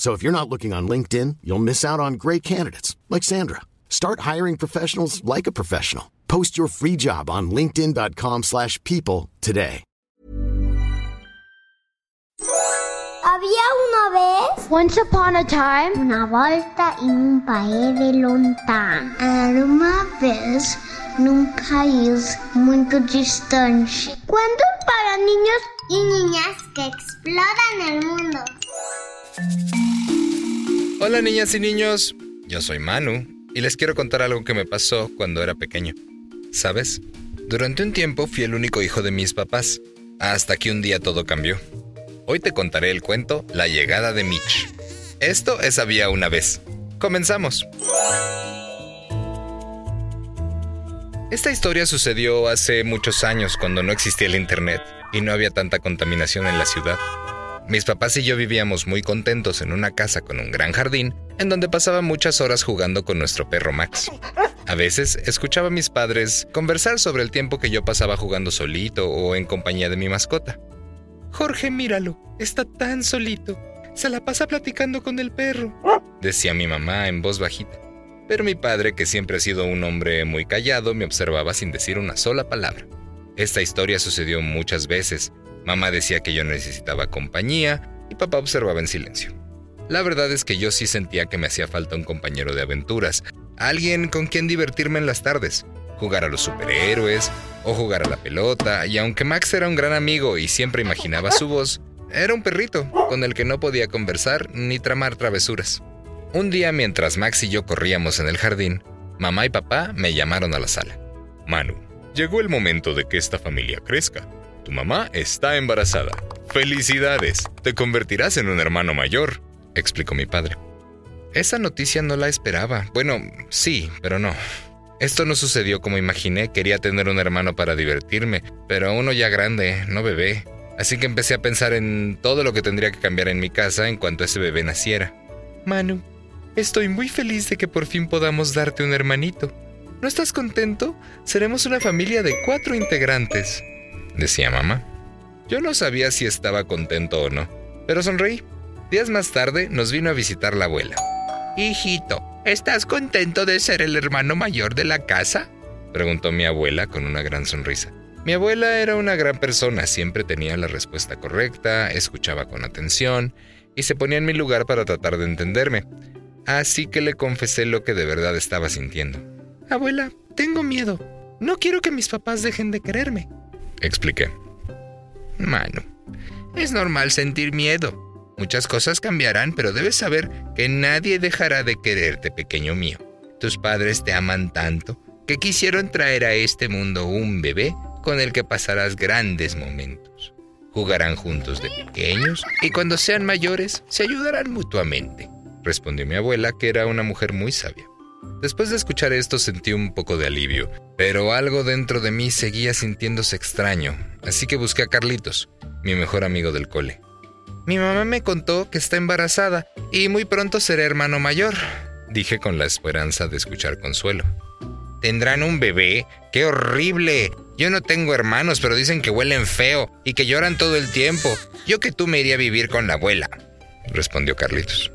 So if you're not looking on LinkedIn, you'll miss out on great candidates like Sandra. Start hiring professionals like a professional. Post your free job on linkedin.com/people slash people today. Había una vez Once upon a time, una volta in un paese lontano. Era uma vez num país muito distante. Cuentos para niños y niñas que exploran el mundo. Hola niñas y niños, yo soy Manu y les quiero contar algo que me pasó cuando era pequeño. ¿Sabes? Durante un tiempo fui el único hijo de mis papás, hasta que un día todo cambió. Hoy te contaré el cuento La llegada de Mitch. Esto es Había una vez. Comenzamos. Esta historia sucedió hace muchos años cuando no existía el Internet y no había tanta contaminación en la ciudad. Mis papás y yo vivíamos muy contentos en una casa con un gran jardín, en donde pasaba muchas horas jugando con nuestro perro Max. A veces escuchaba a mis padres conversar sobre el tiempo que yo pasaba jugando solito o en compañía de mi mascota. Jorge, míralo, está tan solito. Se la pasa platicando con el perro, decía mi mamá en voz bajita. Pero mi padre, que siempre ha sido un hombre muy callado, me observaba sin decir una sola palabra. Esta historia sucedió muchas veces. Mamá decía que yo necesitaba compañía y papá observaba en silencio. La verdad es que yo sí sentía que me hacía falta un compañero de aventuras, alguien con quien divertirme en las tardes, jugar a los superhéroes o jugar a la pelota, y aunque Max era un gran amigo y siempre imaginaba su voz, era un perrito con el que no podía conversar ni tramar travesuras. Un día mientras Max y yo corríamos en el jardín, mamá y papá me llamaron a la sala. Manu, llegó el momento de que esta familia crezca. Tu mamá está embarazada. ¡Felicidades! Te convertirás en un hermano mayor, explicó mi padre. Esa noticia no la esperaba. Bueno, sí, pero no. Esto no sucedió como imaginé. Quería tener un hermano para divertirme, pero uno ya grande, no bebé. Así que empecé a pensar en todo lo que tendría que cambiar en mi casa en cuanto ese bebé naciera. Manu, estoy muy feliz de que por fin podamos darte un hermanito. ¿No estás contento? Seremos una familia de cuatro integrantes, decía mamá. Yo no sabía si estaba contento o no, pero sonreí. Días más tarde nos vino a visitar la abuela. Hijito, ¿estás contento de ser el hermano mayor de la casa? preguntó mi abuela con una gran sonrisa. Mi abuela era una gran persona, siempre tenía la respuesta correcta, escuchaba con atención y se ponía en mi lugar para tratar de entenderme. Así que le confesé lo que de verdad estaba sintiendo. Abuela, tengo miedo. No quiero que mis papás dejen de quererme. Expliqué. Manu, es normal sentir miedo. Muchas cosas cambiarán, pero debes saber que nadie dejará de quererte, pequeño mío. Tus padres te aman tanto que quisieron traer a este mundo un bebé con el que pasarás grandes momentos. Jugarán juntos de pequeños y cuando sean mayores se ayudarán mutuamente, respondió mi abuela, que era una mujer muy sabia. Después de escuchar esto sentí un poco de alivio, pero algo dentro de mí seguía sintiéndose extraño, así que busqué a Carlitos, mi mejor amigo del cole. Mi mamá me contó que está embarazada y muy pronto será hermano mayor, dije con la esperanza de escuchar consuelo. ¿Tendrán un bebé? ¡Qué horrible! Yo no tengo hermanos, pero dicen que huelen feo y que lloran todo el tiempo. Yo que tú me iría a vivir con la abuela, respondió Carlitos.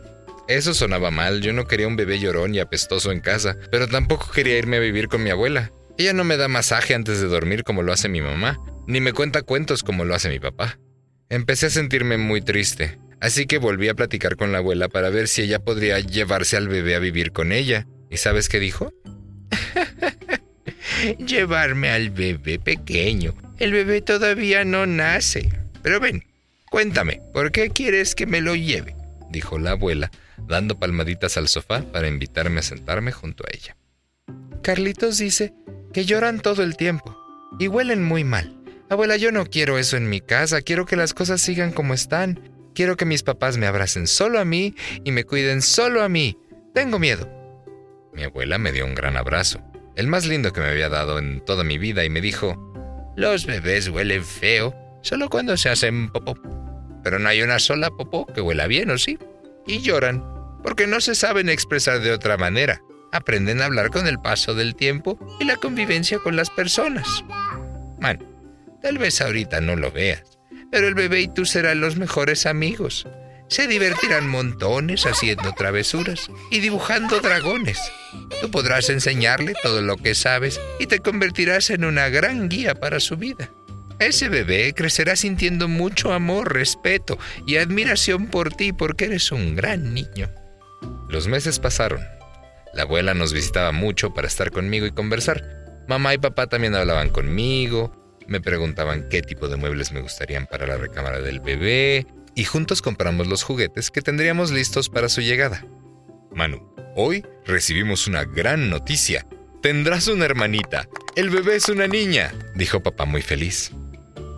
Eso sonaba mal, yo no quería un bebé llorón y apestoso en casa, pero tampoco quería irme a vivir con mi abuela. Ella no me da masaje antes de dormir como lo hace mi mamá, ni me cuenta cuentos como lo hace mi papá. Empecé a sentirme muy triste, así que volví a platicar con la abuela para ver si ella podría llevarse al bebé a vivir con ella. ¿Y sabes qué dijo? Llevarme al bebé pequeño. El bebé todavía no nace. Pero ven, cuéntame, ¿por qué quieres que me lo lleve? Dijo la abuela, dando palmaditas al sofá para invitarme a sentarme junto a ella. Carlitos dice que lloran todo el tiempo y huelen muy mal. Abuela, yo no quiero eso en mi casa, quiero que las cosas sigan como están. Quiero que mis papás me abracen solo a mí y me cuiden solo a mí. Tengo miedo. Mi abuela me dio un gran abrazo, el más lindo que me había dado en toda mi vida, y me dijo, los bebés huelen feo solo cuando se hacen popó. Pero no hay una sola popó que huela bien, ¿o sí? Y lloran, porque no se saben expresar de otra manera. Aprenden a hablar con el paso del tiempo y la convivencia con las personas. Man, tal vez ahorita no lo veas, pero el bebé y tú serán los mejores amigos. Se divertirán montones haciendo travesuras y dibujando dragones. Tú podrás enseñarle todo lo que sabes y te convertirás en una gran guía para su vida. Ese bebé crecerá sintiendo mucho amor, respeto y admiración por ti porque eres un gran niño. Los meses pasaron. La abuela nos visitaba mucho para estar conmigo y conversar. Mamá y papá también hablaban conmigo, me preguntaban qué tipo de muebles me gustarían para la recámara del bebé, y juntos compramos los juguetes que tendríamos listos para su llegada. Manu, hoy recibimos una gran noticia. Tendrás una hermanita. El bebé es una niña, dijo papá muy feliz.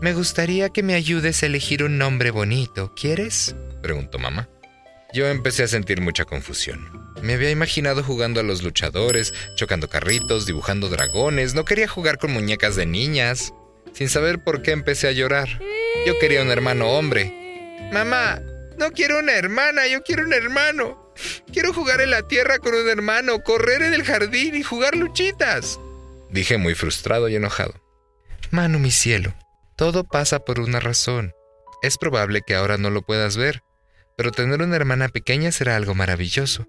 Me gustaría que me ayudes a elegir un nombre bonito. ¿Quieres? preguntó mamá. Yo empecé a sentir mucha confusión. Me había imaginado jugando a los luchadores, chocando carritos, dibujando dragones. No quería jugar con muñecas de niñas. Sin saber por qué empecé a llorar. Yo quería un hermano hombre Mamá, no quiero una hermana, yo quiero un hermano. Quiero jugar en la tierra con un hermano, correr en el jardín y jugar luchitas. Dije muy frustrado y enojado. Manu, mi cielo, todo pasa por una razón. Es probable que ahora no lo puedas ver, pero tener una hermana pequeña será algo maravilloso.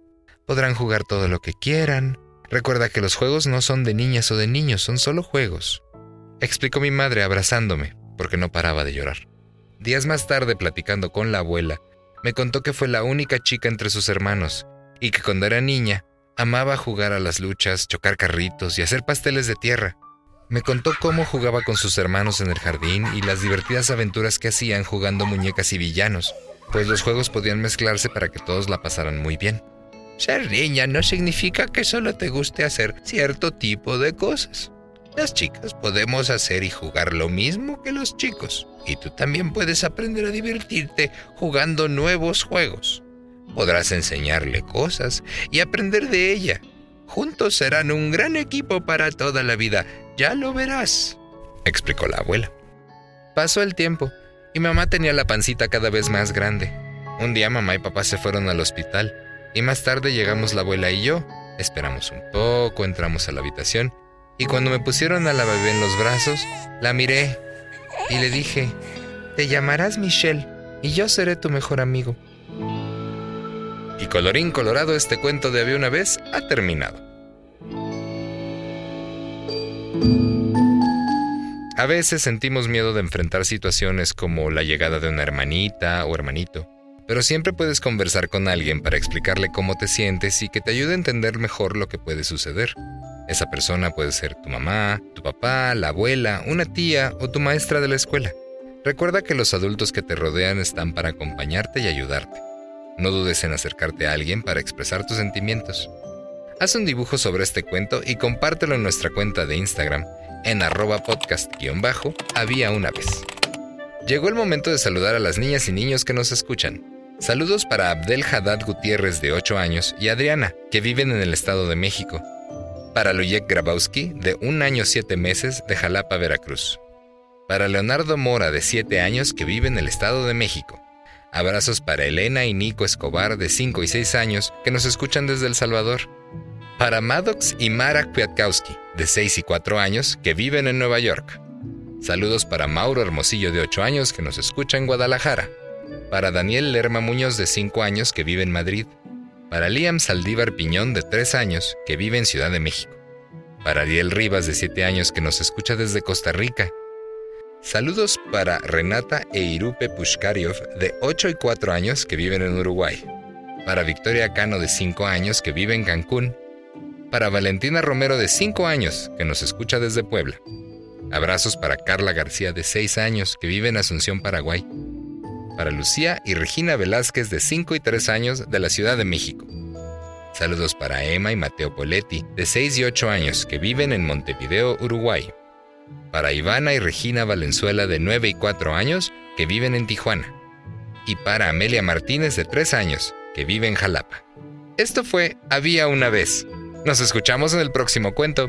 Podrán jugar todo lo que quieran. Recuerda que los juegos no son de niñas o de niños, son solo juegos. Explicó mi madre abrazándome, porque no paraba de llorar. Días más tarde, platicando con la abuela, me contó que fue la única chica entre sus hermanos y que cuando era niña amaba jugar a las luchas, chocar carritos y hacer pasteles de tierra. Me contó cómo jugaba con sus hermanos en el jardín y las divertidas aventuras que hacían jugando muñecas y villanos, pues los juegos podían mezclarse para que todos la pasaran muy bien. Ser niña no significa que solo te guste hacer cierto tipo de cosas. Las chicas podemos hacer y jugar lo mismo que los chicos, y tú también puedes aprender a divertirte jugando nuevos juegos. Podrás enseñarle cosas y aprender de ella. Juntos serán un gran equipo para toda la vida, ya lo verás, explicó la abuela. Pasó el tiempo y mamá tenía la pancita cada vez más grande. Un día mamá y papá se fueron al hospital y más tarde llegamos la abuela y yo. Esperamos un poco, entramos a la habitación y cuando me pusieron a la bebé en los brazos, la miré y le dije, te llamarás Michelle y yo seré tu mejor amigo. Y colorín colorado, este cuento de había una vez ha terminado. A veces sentimos miedo de enfrentar situaciones como la llegada de una hermanita o hermanito, pero siempre puedes conversar con alguien para explicarle cómo te sientes y que te ayude a entender mejor lo que puede suceder. Esa persona puede ser tu mamá, tu papá, la abuela, una tía o tu maestra de la escuela. Recuerda que los adultos que te rodean están para acompañarte y ayudarte. No dudes en acercarte a alguien para expresar tus sentimientos. Haz un dibujo sobre este cuento y compártelo en nuestra cuenta de Instagram en arroba podcast-había una vez. Llegó el momento de saludar a las niñas y niños que nos escuchan. Saludos para Abdel Haddad Gutiérrez de 8 años y Adriana, que viven en el Estado de México para Luyek Grabowski, de un año siete meses, de Jalapa, Veracruz. Para Leonardo Mora, de siete años, que vive en el Estado de México. Abrazos para Elena y Nico Escobar, de 5 y 6 años, que nos escuchan desde El Salvador. Para Maddox y Mara Kwiatkowski, de 6 y 4 años, que viven en Nueva York. Saludos para Mauro Hermosillo, de 8 años, que nos escucha en Guadalajara. Para Daniel Lerma Muñoz, de 5 años, que vive en Madrid. Para Liam Saldívar Piñón, de 3 años, que vive en Ciudad de México. Para Ariel Rivas, de 7 años, que nos escucha desde Costa Rica. Saludos para Renata e Irupe Pushkariov, de 8 y 4 años, que viven en Uruguay. Para Victoria Cano, de 5 años, que vive en Cancún. Para Valentina Romero, de 5 años, que nos escucha desde Puebla. Abrazos para Carla García, de 6 años, que vive en Asunción, Paraguay para Lucía y Regina Velázquez de 5 y 3 años de la Ciudad de México. Saludos para Emma y Mateo Poletti de 6 y 8 años que viven en Montevideo, Uruguay. Para Ivana y Regina Valenzuela de 9 y 4 años que viven en Tijuana. Y para Amelia Martínez de 3 años que vive en Jalapa. Esto fue Había una vez. Nos escuchamos en el próximo cuento.